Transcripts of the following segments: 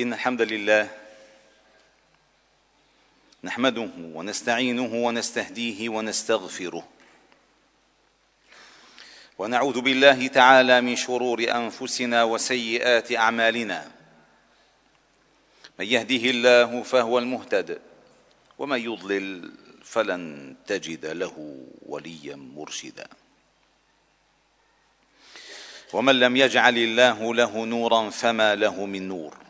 إن الحمد لله نحمده ونستعينه ونستهديه ونستغفره. ونعوذ بالله تعالى من شرور أنفسنا وسيئات أعمالنا. من يهده الله فهو المهتد ومن يضلل فلن تجد له وليا مرشدا. ومن لم يجعل الله له نورا فما له من نور.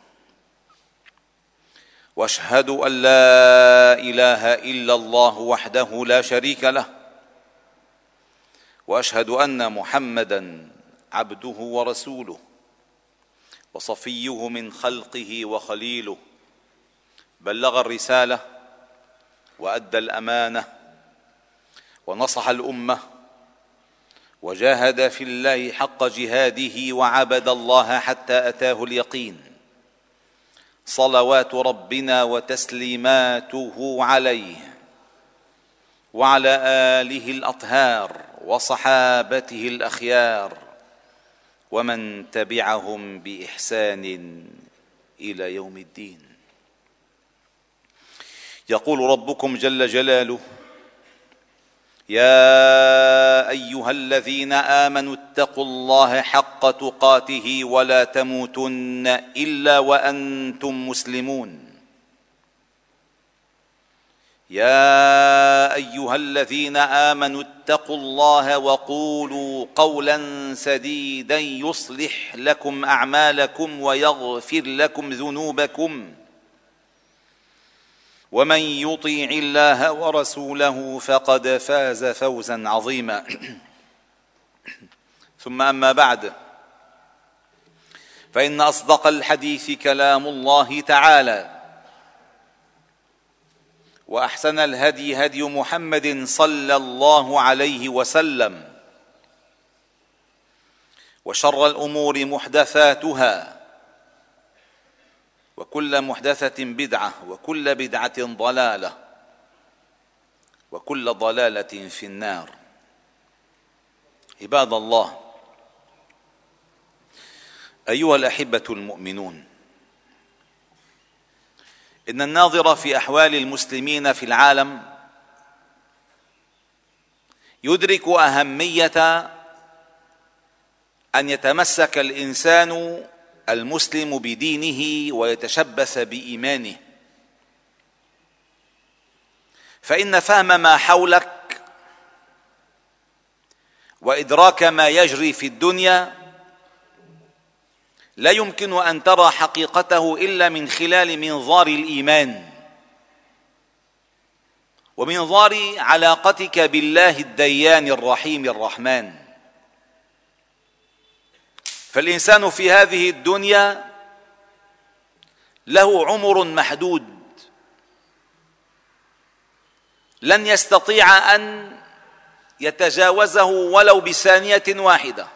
واشهد أن لا إله إلا الله وحده لا شريك له واشهد أن محمدا عبده ورسوله وصفيه من خلقه وخليله بلغ الرسالة وأدى الأمانة ونصح الأمة وجاهد في الله حق جهاده وعبد الله حتى أتاه اليقين. صلوات ربنا وتسليماته عليه وعلى آله الأطهار وصحابته الأخيار ومن تبعهم بإحسان إلى يوم الدين. يقول ربكم جل جلاله يا أيها الذين آمنوا اتقوا الله حق تقاته ولا تموتن إلا وأنتم مسلمون. يا أيها الذين آمنوا اتقوا الله وقولوا قولا سديدا يصلح لكم أعمالكم ويغفر لكم ذنوبكم. ومن يطيع الله ورسوله فقد فاز فوزا عظيما. ثم أما بعد فإن أصدق الحديث كلام الله تعالى وأحسن الهدي هدي محمد صلى الله عليه وسلم وشر الأمور محدثاتها وكل محدثة بدعة وكل بدعة ضلالة وكل ضلالة في النار. عباد الله أيها الأحبة المؤمنون إن الناظر في أحوال المسلمين في العالم يدرك أهمية أن يتمسك الإنسان المسلم بدينه ويتشبث بإيمانه. فإن فهم ما حولك وإدراك ما يجري في الدنيا لا يمكن أن ترى حقيقته إلا من خلال منظار الإيمان. ومنظار علاقتك بالله الديان الرحيم الرحمن. فالإنسان في هذه الدنيا له عمر محدود. لن يستطيع أن يتجاوزه ولو بثانية واحدة.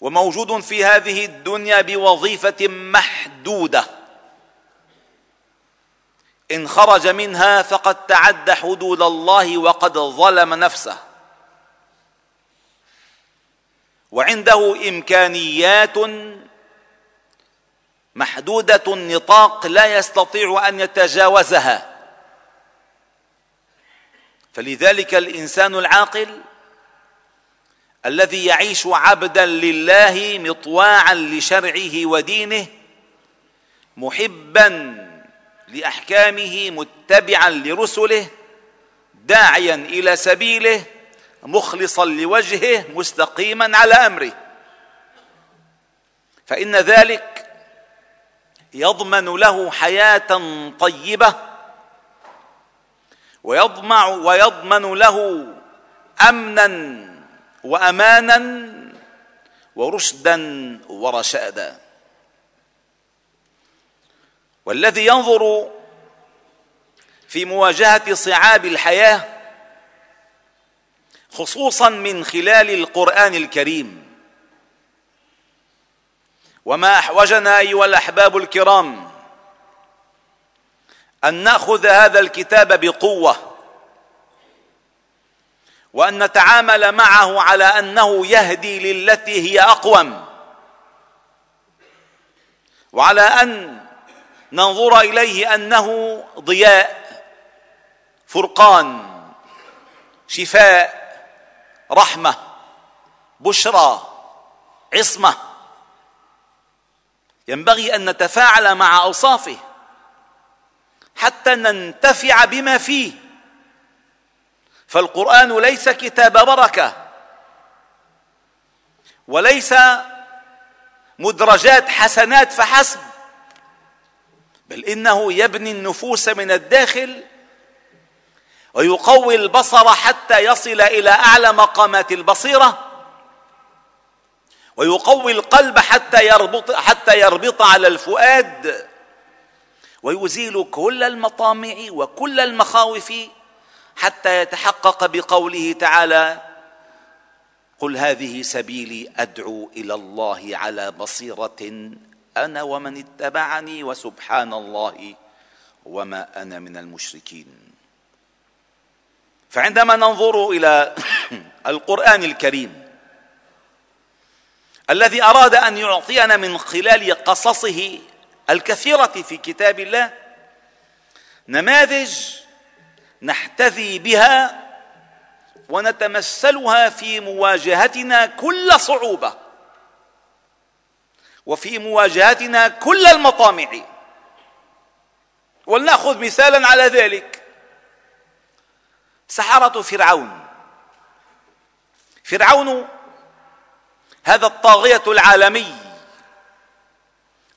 وموجود في هذه الدنيا بوظيفة محدودة. إن خرج منها فقد تعدى حدود الله وقد ظلم نفسه. وعنده إمكانيات محدودة النطاق لا يستطيع أن يتجاوزها. فلذلك الإنسان العاقل الذي يعيش عبدا لله مطواعا لشرعه ودينه محبا لأحكامه متبعا لرسله داعيا إلى سبيله مخلصا لوجهه مستقيما على أمره. فإن ذلك يضمن له حياة طيبة ويضمع ويضمن له أمنا وأمانا ورشدا ورشأدا. والذي ينظر في مواجهة صعاب الحياة خصوصا من خلال القرآن الكريم. وما أحوجنا أيها الأحباب الكرام أن نأخذ هذا الكتاب بقوة وأن نتعامل معه على أنه يهدي للتي هي أقوم وعلى أن ننظر إليه أنه ضياء فرقان شفاء. رحمة بشرى عصمة. ينبغي أن نتفاعل مع أوصافه حتى ننتفع بما فيه. فالقرآن ليس كتاب بركة وليس مدرجات حسنات فحسب بل إنه يبني النفوس من الداخل ويقوي البصر حتى يصل إلى أعلى مقامات البصيرة. ويقوي القلب حتى يربط حتى يربط على الفؤاد. ويزيل كل المطامع وكل المخاوف حتى يتحقق بقوله تعالى قل هذه سبيلي أدعو إلى الله على بصيرة أنا ومن اتبعني وسبحان الله وما أنا من المشركين. فعندما ننظر إلى القرآن الكريم الذي أراد أن يعطينا من خلال قصصه الكثيرة في كتاب الله نماذج نحتذي بها ونتمثلها في مواجهتنا كل صعوبة وفي مواجهتنا كل المطامع. ولنأخذ مثالا على ذلك. سحرة فرعون. فرعون هذا الطاغية العالمي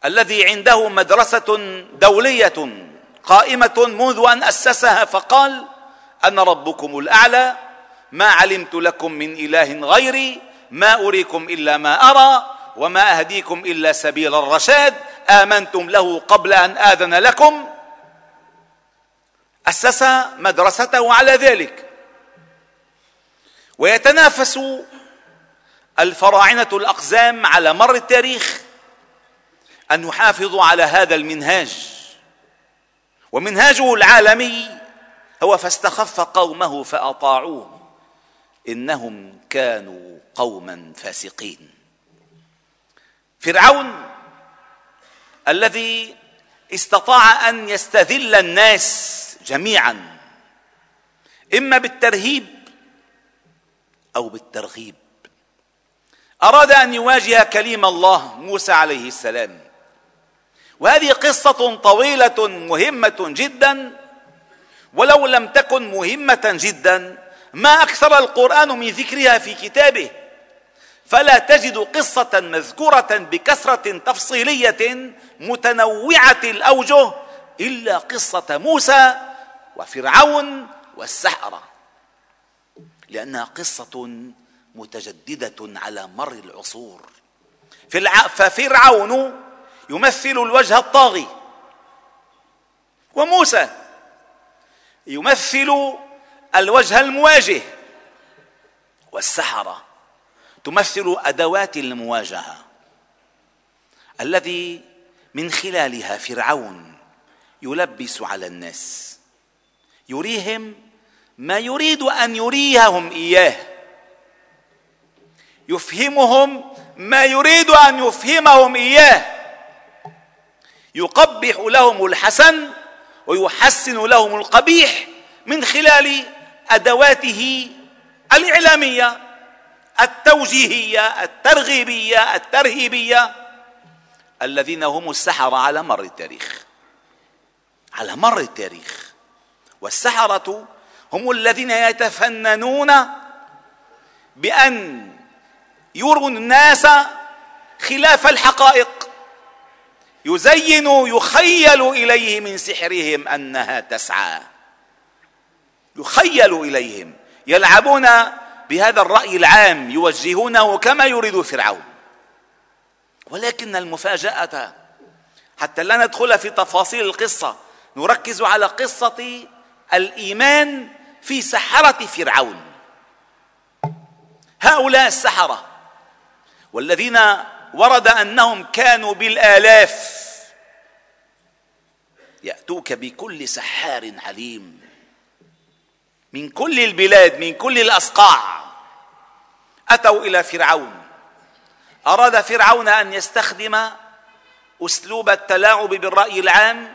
الذي عنده مدرسة دولية قائمة منذ أن أسسها فقال أنا ربكم الأعلى ما علمت لكم من إله غيري ما أريكم إلا ما أرى وما أهديكم إلا سبيل الرشاد آمنتم له قبل أن آذن لكم. أسس مدرسته على ذلك. ويتنافس الفراعنة الأقزام على مر التاريخ أن يحافظوا على هذا المنهاج. ومنهاجه العالمي هو فاستخف قومه فأطاعوه. إنهم كانوا قوما فاسقين. فرعون الذي استطاع أن يستذل الناس جميعا إما بالترهيب أو بالترغيب. أراد أن يواجه كليم الله موسى عليه السلام. وهذه قصة طويلة مهمة جدا. ولو لم تكن مهمة جدا ما أكثر القرآن من ذكرها في كتابه. فلا تجد قصة مذكورة بكثرة تفصيلية متنوعة الأوجه إلا قصة موسى وفرعون والسحرة لأنها قصة متجددة على مر العصور. ففرعون يمثل الوجه الطاغي وموسى يمثل الوجه المواجه والسحرة تمثل أدوات المواجهة. الذي من خلالها فرعون يلبس على الناس. يريهم ما يريد أن يريهم إياه. يفهمهم ما يريد أن يفهمهم إياه. يقبح لهم الحسن ويحسن لهم القبيح من خلال أدواته الإعلامية التوجيهية الترغيبية الترهيبية الذين هم السحرة على مر التاريخ. على مر التاريخ. والسحرة هم الذين يتفننون بأن يروا الناس خلاف الحقائق. يزين يخيل إليه من سحرهم أنها تسعى. يخيل إليهم. يلعبون بهذا الرأي العام يوجهونه كما يريد فرعون. ولكن المفاجأة حتى لا ندخل في تفاصيل القصة نركز على قصة الإيمان في سحرة فرعون. هؤلاء السحرة والذين ورد أنهم كانوا بالآلاف. يأتوك بكل سحار عليم. من كل البلاد من كل الأصقاع. أتوا إلى فرعون. أراد فرعون أن يستخدم أسلوب التلاعب بالرأي العام؟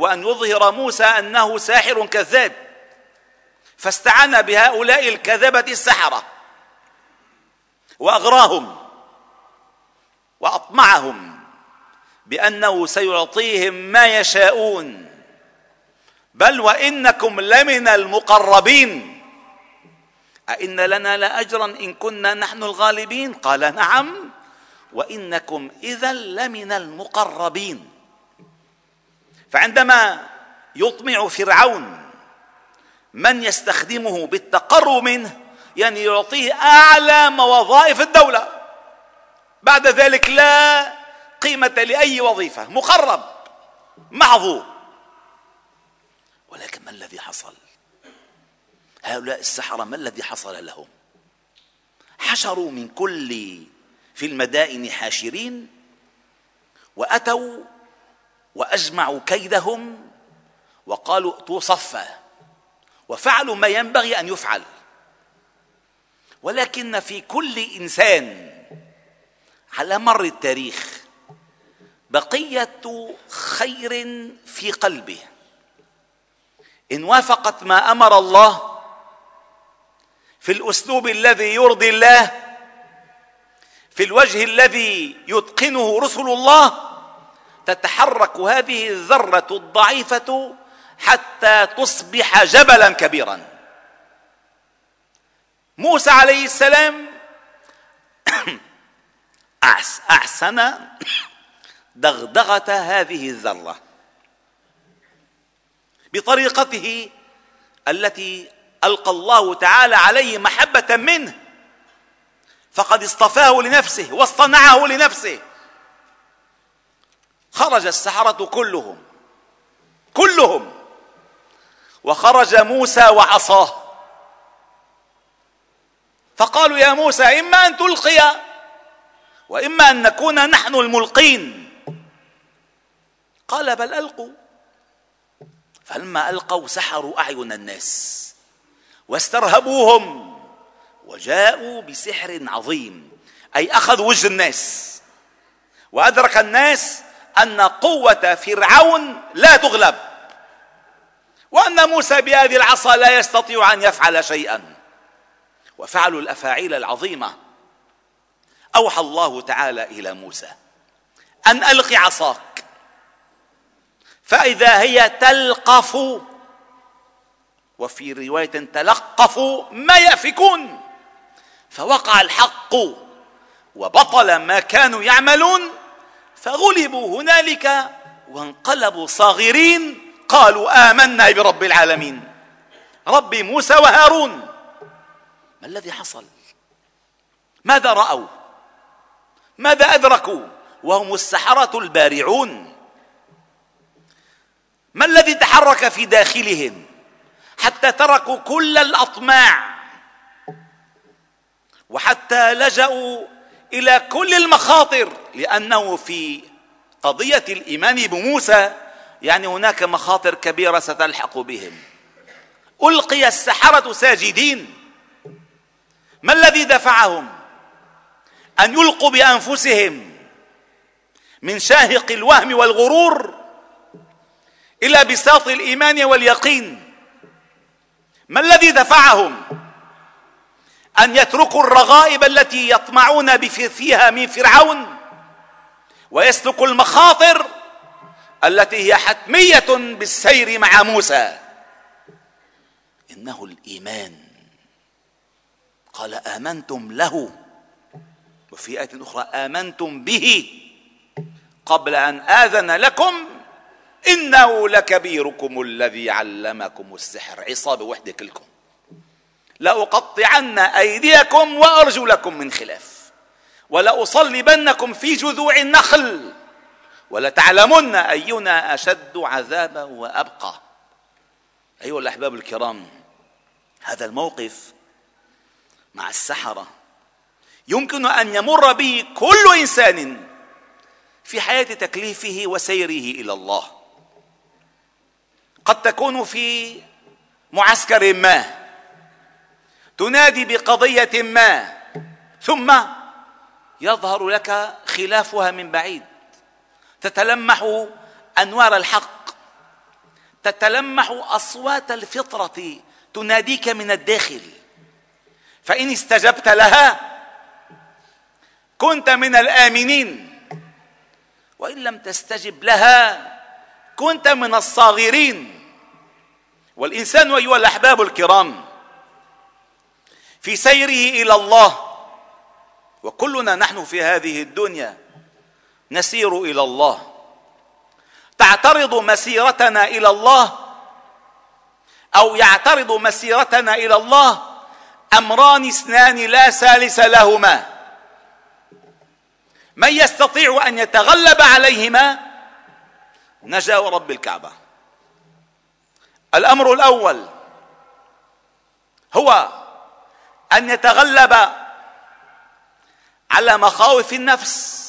وأن يظهر موسى أنه ساحر كذاب. فاستعان بهؤلاء الكذبة السحرة. وأغراهم. وأطمعهم بأنه سيعطيهم ما يشاءون. بل وإنكم لمن المقربين. أئن لنا لأجرا إن كنا نحن الغالبين؟ قال نعم. وإنكم إذا لمن المقربين. فعندما يطمع فرعون من يستخدمه بالتقرب منه يعني يعطيه اعلى وظائف الدولة. بعد ذلك لا قيمة لأي وظيفة مقرب معظو ولكن ما الذي حصل؟ هؤلاء السحرة ما الذي حصل لهم؟ حشروا من كل في المدائن حاشرين وأتوا وأجمعوا كيدهم وقالوا ائتوا صفا وفعلوا ما ينبغي أن يفعل. ولكن في كل إنسان على مر التاريخ بقية خير في قلبه. إن وافقت ما أمر الله في الأسلوب الذي يرضي الله في الوجه الذي يتقنه رسل الله تتحرك هذه الذرة الضعيفة حتى تصبح جبلا كبيرا. موسى عليه السلام احسن دغدغة هذه الذرة بطريقته التي ألقى الله تعالى عليه محبة منه. فقد اصطفاه لنفسه واصطنعه لنفسه. خرج السحرة كلهم. كلهم. وخرج موسى وعصاه. فقالوا يا موسى إما أن تلقي وإما أن نكون نحن الملقين. قال بل ألقوا. فلما ألقوا سحروا أعين الناس واسترهبوهم وجاءوا بسحر عظيم أي أخذوا وجه الناس. وأدرك الناس أن قوة فرعون لا تغلب وأن موسى بهذه العصا لا يستطيع أن يفعل شيئا. وفعلوا الأفاعيل العظيمة. أوحى الله تعالى إلى موسى أن ألق عصاك. فإذا هي تلقف وفي رواية تلقف ما يأفكون. فوقع الحق وبطل ما كانوا يعملون. فغلبوا هنالك وانقلبوا صاغرين قالوا آمنا برب العالمين. رب موسى وهارون. ما الذي حصل؟ ماذا رأوا؟ ماذا أدركوا؟ وهم السحرة البارعون. ما الذي تحرك في داخلهم حتى تركوا كل الأطماع؟ وحتى لجأوا إلى كل المخاطر لأنه في قضية الايمان بموسى يعني هناك مخاطر كبيرة ستلحق بهم. ألقي السحرة ساجدين. ما الذي دفعهم؟ أن يلقوا بأنفسهم من شاهق الوهم والغرور إلى بساط الإيمان واليقين. ما الذي دفعهم؟ أن يتركوا الرغائب التي يطمعون فيها من فرعون ويسلكوا المخاطر التي هي حتمية بالسير مع موسى. إنه الإيمان. قال آمنتم له. وفي آية أخرى آمنتم به. قبل أن آذن لكم إنه لكبيركم الذي علمكم السحر. عصابة وحدة كلكم. لأقطعن أيديكم وأرجلكم من خلاف. ولأصلبنكم في جذوع النخل. ولتعلمن أينا أشد عذابا وأبقى. أيها الأحباب الكرام هذا الموقف مع السحرة يمكن أن يمر به كل إنسان في حياة تكليفه وسيره إلى الله. قد تكون في معسكر ما تنادي بقضية ما ثم يظهر لك خلافها من بعيد. تتلمح أنوار الحق تتلمح أصوات الفطرة تناديك من الداخل. فإن استجبت لها كنت من الآمنين. وإن لم تستجب لها كنت من الصاغرين. والإنسان أيها الأحباب الكرام في سيره إلى الله. وكلنا نحن في هذه الدنيا نسير إلى الله. تعترض مسيرتنا إلى الله أو يعترض مسيرتنا إلى الله أمران اثنان لا ثالث لهما. من يستطيع أن يتغلب عليهما؟ نجا ورب الكعبة. الأمر الأول هو أن يتغلب على مخاوف النفس.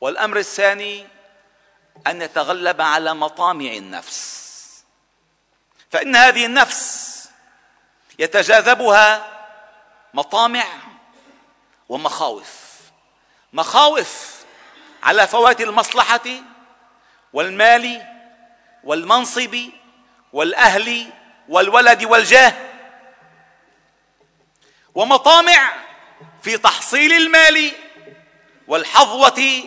والأمر الثاني أن يتغلب على مطامع النفس. فإن هذه النفس يتجاذبها مطامع ومخاوف. مخاوف على فوات المصلحة والمال والمنصب والأهل والولد والجاه. ومطامع في تحصيل المال والحظوة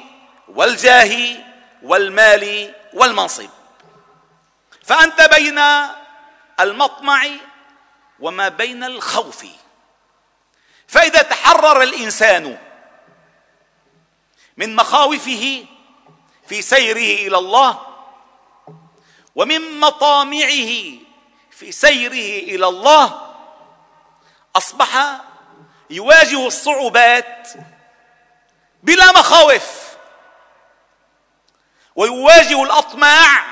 والجاه والمال والمنصب. فأنت بين المطمع وما بين الخوف. فإذا تحرر الإنسان من مخاوفه في سيره إلى الله ومن مطامعه في سيره إلى الله أصبح يواجه الصعوبات بلا مخاوف ويواجه الأطماع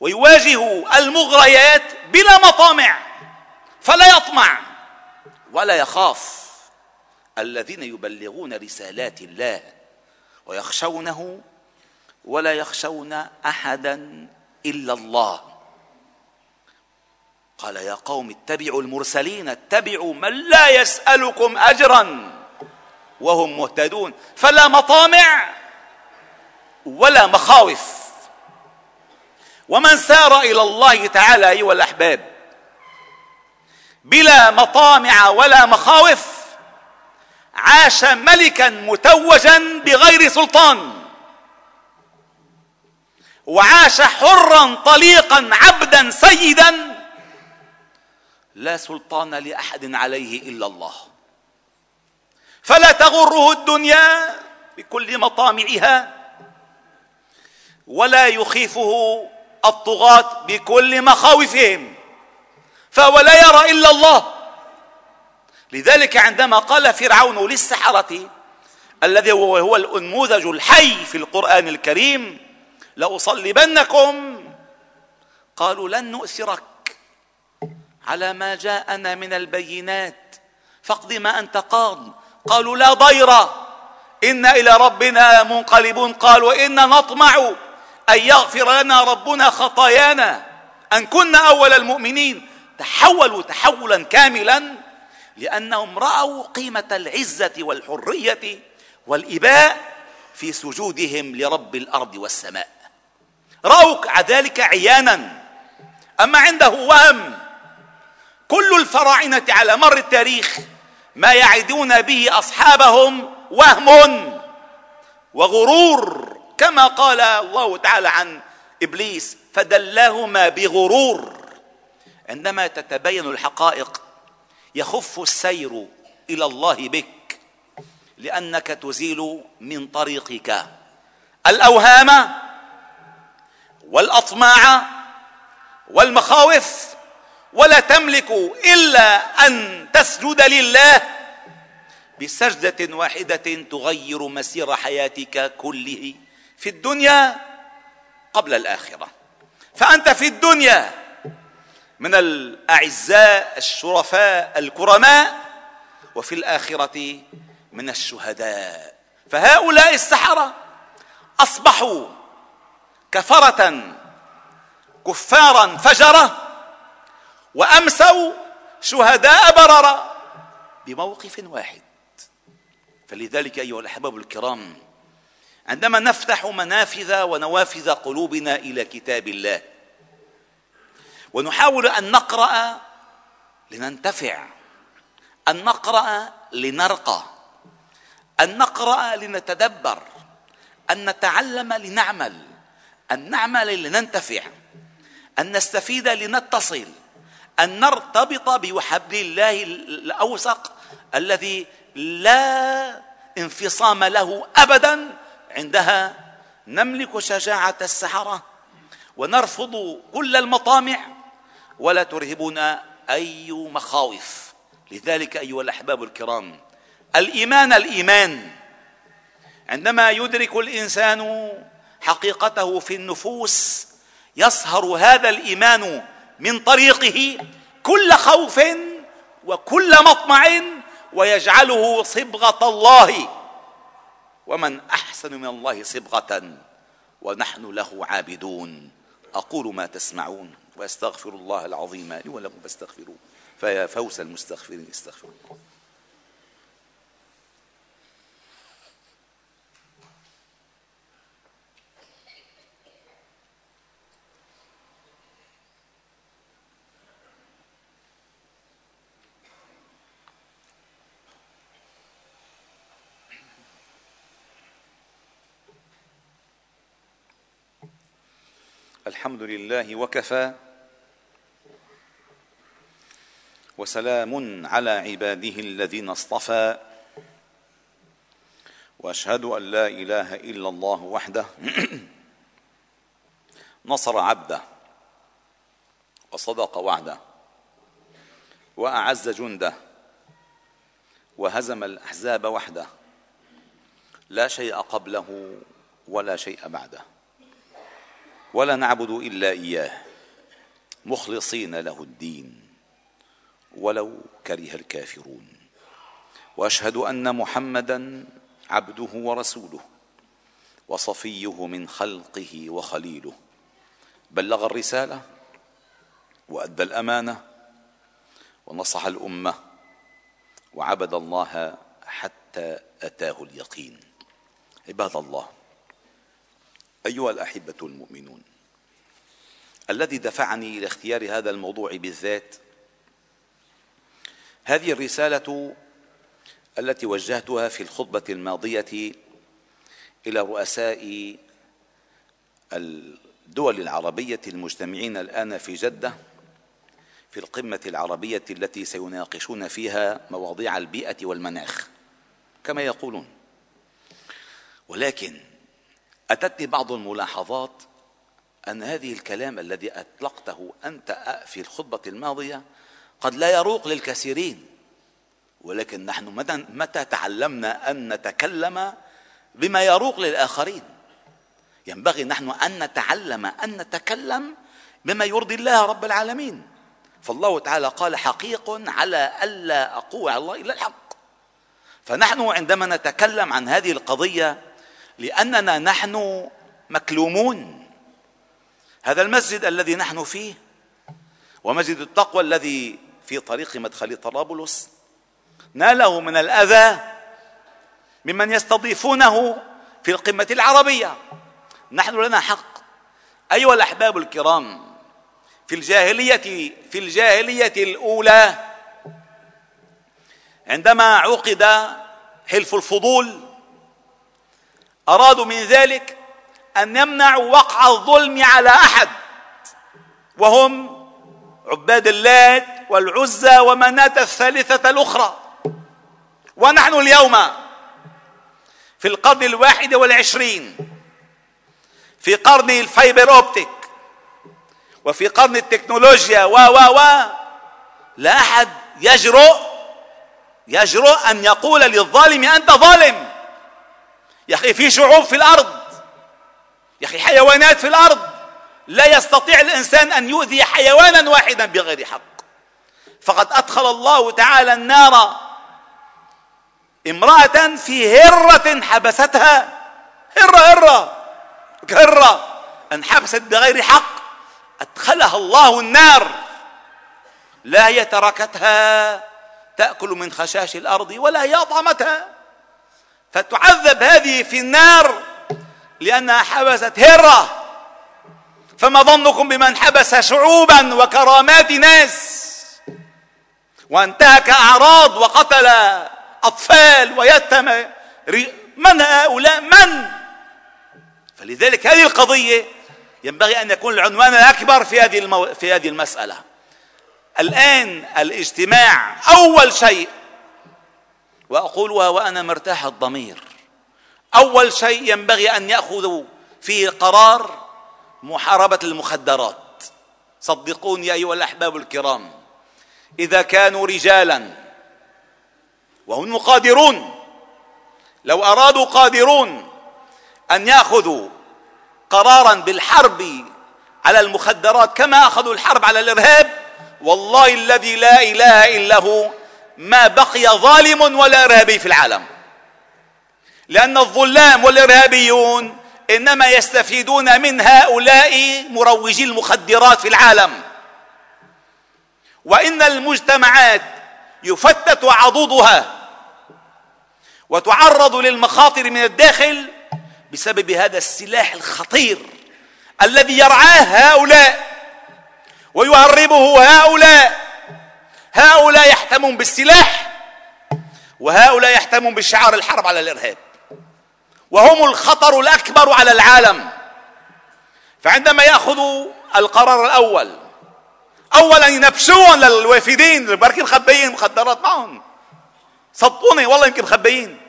ويواجه المغريات بلا مطامع فلا يطمع ولا يخاف. الذين يبلغون رسالات الله ويخشونه ولا يخشون أحدا إلا الله. قال يا قوم اتبعوا المرسلين اتبعوا من لا يسألكم اجرا وهم مهتدون. فلا مطامع ولا مخاوف. ومن سار إلى الله تعالى أيها الأحباب بلا مطامع ولا مخاوف عاش ملكا متوجا بغير سلطان. وعاش حرا طليقا عبدا سيدا لا سلطان لأحد عليه إلا الله. فلا تغره الدنيا بكل مطامعها ولا يخيفه الطغاة بكل مخاوفهم. فهو لا يرى إلا الله. لذلك عندما قال فرعون للسحرة الذي هو, النموذج الحي في القرآن الكريم لأصلبنكم. قالوا لن نؤثرك. على ما جاءنا من البينات. فاقض ما أنت قاض. قالوا لا ضير. إنا إلى ربنا منقلبون. قال وإنا نطمع أن يغفر لنا ربنا خطايانا. أن كنا أول المؤمنين. تحولوا تحولا كاملا لأنهم رأوا قيمة العزة والحرية والإباء في سجودهم لرب الأرض والسماء. رأوا ذلك عيانا. أما عنده وهم كل الفراعنة على مر التاريخ ما يعدون به أصحابهم وهم وغرور كما قال الله تعالى عن إبليس فدلاهما بغرور. عندما تتبين الحقائق يخف السير إلى الله بك لأنك تزيل من طريقك. الأوهام والأطماع والمخاوف ولا تملك إلا أن تسجد لله. بسجدة واحدة تغير مسير حياتك كله في الدنيا قبل الآخرة. فأنت في الدنيا من الأعزاء الشرفاء الكرماء وفي الآخرة من الشهداء. فهؤلاء السحرة أصبحوا كفرة كفارا فجرة وأمسوا شهداء بررا بموقف واحد. فلذلك أيها الأحباب الكرام عندما نفتح منافذ ونوافذ قلوبنا إلى كتاب الله ونحاول أن نقرأ لننتفع أن نقرأ لنرقى أن نقرأ لنتدبر أن نتعلم لنعمل أن نعمل لننتفع أن نستفيد لنتصل أن نرتبط بحبل الله الأوثق الذي لا انفصام له ابدا. عندها نملك شجاعة السحرة ونرفض كل المطامع. ولا ترهبنا أي مخاوف. لذلك أيها الأحباب الكرام الإيمان الإيمان. عندما يدرك الإنسان حقيقته في النفوس يصهر هذا الإيمان من طريقه كل خوف وكل مطمع ويجعله صبغة الله. ومن أحسن من الله صبغة ونحن له عابدون. أقول ما تسمعون وأستغفر الله العظيم لي ولكم فاستغفروه. فيا فوز المستغفرين استغفروا الله الحمد لله وكفى وسلام على عباده الذين اصطفى وأشهد أن لا إله إلا الله وحده نصر عبده وصدق وعده وأعز جنده وهزم الأحزاب وحده لا شيء قبله ولا شيء بعده ولا نعبد إلا إياه. مخلصين له الدين. ولو كره الكافرون. وأشهد أن محمدا عبده ورسوله. وصفيه من خلقه وخليله. بلغ الرسالة وادى الأمانة. ونصح الأمة. وعبد الله حتى أتاه اليقين. عباد الله. أيها الأحبة المؤمنون الذي دفعني إلى اختيار هذا الموضوع بالذات هذه الرسالة التي وجهتها في الخطبة الماضية إلى رؤساء الدول العربية المجتمعين الآن في جدة في القمة العربية التي سيناقشون فيها مواضيع البيئة والمناخ كما يقولون. ولكن اتتني بعض الملاحظات أن هذه الكلام الذي أطلقته أنت في الخطبة الماضية قد لا يروق للكثيرين ولكن نحن متى, متى تعلمنا أن نتكلم بما يروق للآخرين؟ ينبغي نحن أن نتعلم أن نتكلم بما يرضي الله رب العالمين. فالله تعالى قال حقيق على ألا أقول على الله إلا الحق. فنحن عندما نتكلم عن هذه القضية لأننا نحن مكلومون. هذا المسجد الذي نحن فيه ومسجد التقوى الذي في طريق مدخل طرابلس. ناله من الأذى ممن يستضيفونه في القمة العربية. نحن لنا حق. أيها الأحباب الكرام في الجاهلية في الجاهلية الأولى عندما عقد حلف الفضول أرادوا من ذلك أن يمنعوا وقع الظلم على أحد. وهم عباد اللات والعزى ومناة الثالثة الأخرى. ونحن اليوم في القرن الواحد والعشرين في قرن الفايبر أوبتيك وفي قرن التكنولوجيا و و و لا أحد يجرؤ يجرؤ أن يقول للظالم أنت ظالم. يا أخي في شعوب في الأرض يا أخي حيوانات في الأرض. لا يستطيع الإنسان أن يؤذي حيوانا واحدا بغير حق. فقد أدخل الله تعالى النار امرأة في هرة حبستها. هرة هرة هرة. انحبست بغير حق. أدخلها الله النار. لا هي تركتها تأكل من خشاش الأرض ولا هي أطعمتها فتعذب هذه في النار لأنها حبست هرة. فما ظنكم بمن حبس شعوبا وكرامات ناس وانتهك أعراض وقتل أطفال ويتم من هؤلاء؟ من؟ فلذلك هذه القضية ينبغي أن يكون العنوان الأكبر في هذه المو... في هذه المسألة. الآن الاجتماع أول شيء وأقولها وأنا مرتاح الضمير. أول شيء ينبغي أن يأخذوا فيه قرار محاربة المخدرات. صدقوني يا أيها الأحباب الكرام إذا كانوا رجالا وهم قادرون لو أرادوا قادرون أن يأخذوا قرارا بالحرب على المخدرات كما أخذوا الحرب على الإرهاب والله الذي لا إله إلا هو ما بقي ظالم ولا إرهابي في العالم. لأن الظلام والإرهابيون إنما يستفيدون من هؤلاء مروجي المخدرات في العالم. وإن المجتمعات يفتت عضدها وتعرض للمخاطر من الداخل بسبب هذا السلاح الخطير الذي يرعاه هؤلاء ويهربه هؤلاء هؤلاء يحتمون بالسلاح وهؤلاء يحتمون بشعار الحرب على الإرهاب وهم الخطر الأكبر على العالم. فعندما يأخذوا القرار الأول اولا ينفسون للوافدين بركي مخبيين مخدرات معهم. صدقوني والله يمكن مخبيين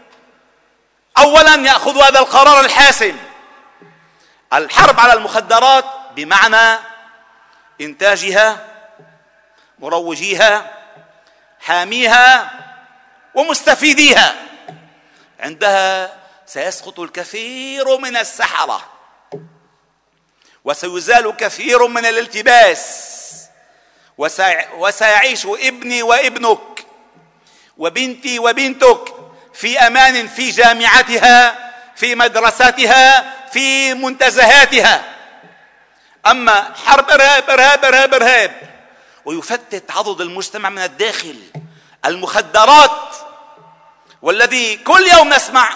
اولا يأخذوا هذا القرار الحاسم الحرب على المخدرات بمعنى إنتاجها مروجيها حاميها ومستفيديها. عندها سيسقط الكثير من السحرة وسيزال كثير من الالتباس. وسيعيش ابني وابنك وبنتي وبنتك في أمان في جامعتها في مدرستها في منتزهاتها. أما حرب ارهاب ارهاب ارهاب ارهاب ويفتت عضد المجتمع من الداخل المخدرات والذي كل يوم نسمع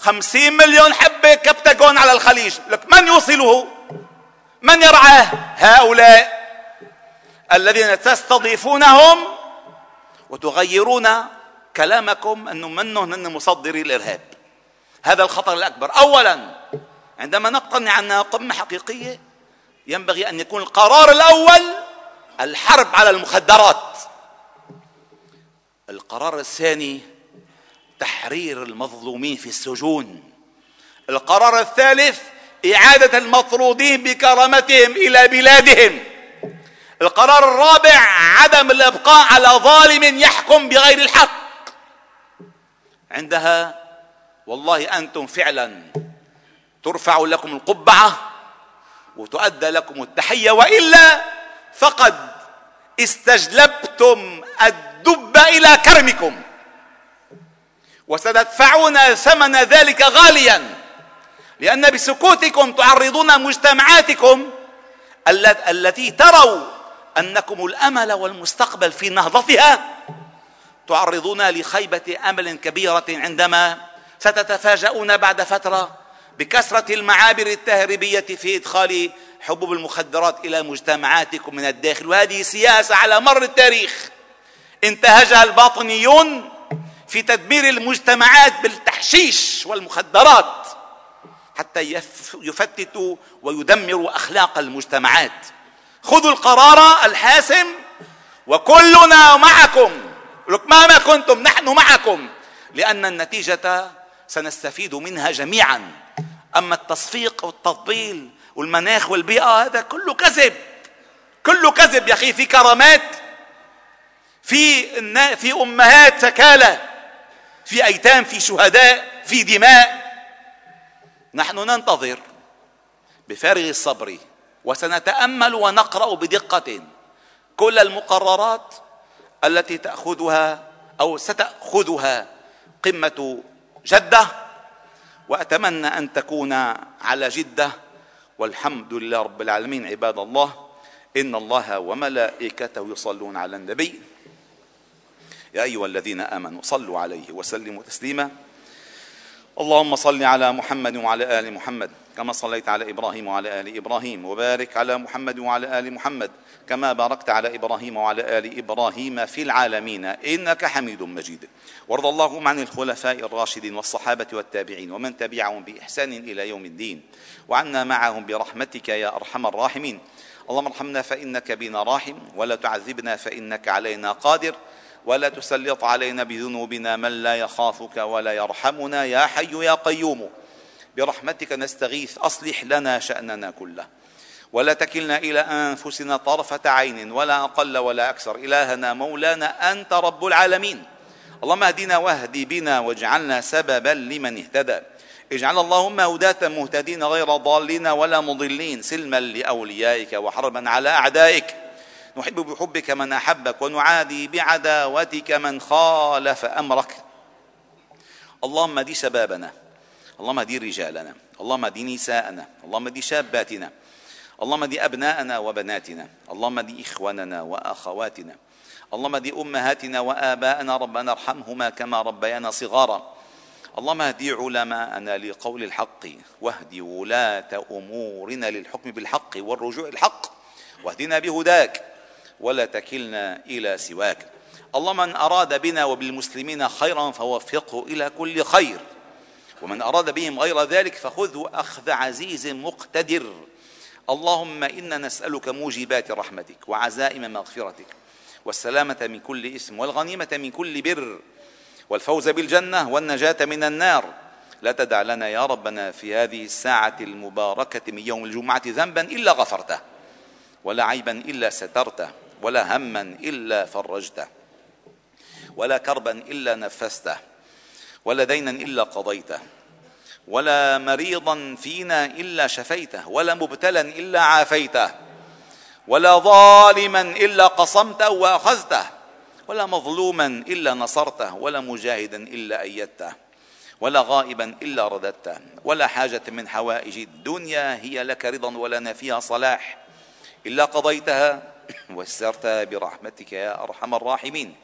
خمسين مليون حبة كبتاجون على الخليج. لك من يوصله؟ من يرعاه؟ هؤلاء الذين تستضيفونهم وتغيرون كلامكم إنه منهم هن مصدري الارهاب هذا الخطر الأكبر. اولا عندما نقتنع أنها قمة حقيقية ينبغي أن يكون القرار الأول الحرب على المخدرات. القرار الثاني تحرير المظلومين في السجون. القرار الثالث إعادة المطرودين بكرامتهم إلى بلادهم. القرار الرابع عدم الإبقاء على ظالم يحكم بغير الحق. عندها والله أنتم فعلا ترفع لكم القبعة وتؤدى لكم التحية وإلا فقد استجلبتم الدب إلى كرمكم. وستدفعون ثمن ذلك غاليا لأن بسكوتكم تعرضون مجتمعاتكم التي تروا أنكم الأمل والمستقبل في نهضتها. تعرضون لخيبة أمل كبيرة عندما ستتفاجؤون بعد فترة بكثرة المعابر التهريبية في إدخال حبوب المخدرات إلى مجتمعاتكم من الداخل. وهذه سياسة على مر التاريخ. انتهجها الباطنيون في تدمير المجتمعات بالتحشيش والمخدرات حتى يفتتوا ويدمروا أخلاق المجتمعات. خذوا القرار الحاسم وكلنا معكم. مهما كنتم نحن معكم. لأن النتيجة سنستفيد منها جميعا. أما التصفيق والتطبيل والمناخ والبيئة هذا كله كذب. كله كذب يا أخي في كرامات في في أمهات سكالى في أيتام في شهداء في دماء. نحن ننتظر بفارغ الصبر وسنتأمل ونقرأ بدقة. كل المقررات التي تأخذها أو ستأخذها قمة جدة وأتمنى أن تكون على جدة. والحمد لله رب العالمين عباد الله إن الله وملائكته يصلون على النبي. يا أيها الذين آمنوا صلوا عليه وسلموا تسليما. اللهم صل على محمد وعلى آل محمد كما صليت على إبراهيم وعلى آل إبراهيم وبارك على محمد وعلى آل محمد كما باركت على إبراهيم وعلى آل إبراهيم في العالمين إنك حميد مجيد. وارض اللهم عن الخلفاء الراشدين والصحابة والتابعين ومن تبعهم بإحسان إلى يوم الدين وعنا معهم برحمتك يا أرحم الراحمين. اللهم ارحمنا فإنك بنا راحم ولا تعذبنا فإنك علينا قادر. ولا تسلط علينا بذنوبنا من لا يخافك ولا يرحمنا يا حي يا قيوم. برحمتك نستغيث أصلح لنا شأننا كله. ولا تكلنا إلى أنفسنا طرفة عين ولا أقل ولا أكثر. إلهنا مولانا أنت رب العالمين. اللهم اهدنا واهد بنا واجعلنا سببا لمن اهتدى. اجعل اللهم هداة مهتدين غير ضالين ولا مضلين سلما لأوليائك وحربا على أعدائك. نحب بحبك من أحبك ونعادي بعداوتك من خالف أمرك. اللهم دي شبابنا اللهم دي رجالنا اللهم دي نساءنا اللهم دي شاباتنا اللهم دي أبناءنا وبناتنا اللهم دي إخواننا وأخواتنا اللهم دي أمهاتنا وآباءنا ربنا ارحمهما كما ربيانا صغارا. اللهم اهدي علماءنا لقول الحق واهدي ولاة أمورنا للحكم بالحق والرجوع الحق واهدنا بهداك. ولا تكلنا إلى سواك. اللهم من أراد بنا وبالمسلمين خيرا فوفقه إلى كل خير. ومن أراد بهم غير ذلك فخذه أخذ عزيز مقتدر. اللهم أنا نسألك موجبات رحمتك وعزائم مغفرتك والسلامة من كل اسم والغنيمة من كل بر والفوز بالجنة والنجاة من النار. لا تدع لنا يا ربنا في هذه الساعة المباركة من يوم الجمعة ذنبا إلا غفرته ولا عيبا إلا سترته. ولا هما إلا فرجته ولا كربا إلا نفسته ولا دينا إلا قضيته ولا مريضا فينا إلا شفيته ولا مبتلا إلا عافيته ولا ظالما إلا قصمته وأخذته ولا مظلوما إلا نصرته ولا مجاهدا إلا أيدته ولا غائبا إلا رددته ولا حاجة من حوائج الدنيا هي لك رضا ولنا فيها صلاح إلا قضيتها ويسرتها برحمتك يا أرحم الراحمين.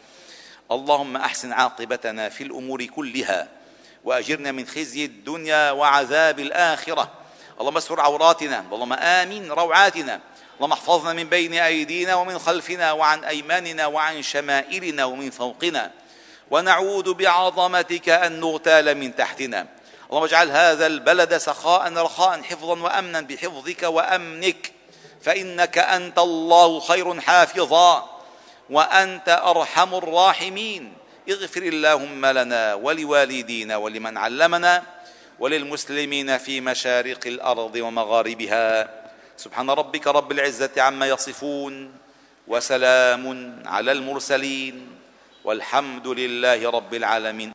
اللهم أحسن عاقبتنا في الأمور كلها وأجرنا من خزي الدنيا وعذاب الآخرة. اللهم استر عوراتنا اللهم امن روعاتنا. اللهم احفظنا من بين أيدينا ومن خلفنا وعن أيماننا وعن شمائلنا ومن فوقنا. ونعوذ بعظمتك أن نغتال من تحتنا. اللهم اجعل هذا البلد سخاء رخاء حفظا وأمنا بحفظك وأمنك. فإنك أنت الله خير حافظا وأنت أرحم الراحمين. اغفر اللهم لنا ولوالدينا ولمن علمنا وللمسلمين في مشارق الأرض ومغاربها. سبحان ربك رب العزة عما يصفون وسلام على المرسلين. والحمد لله رب العالمين.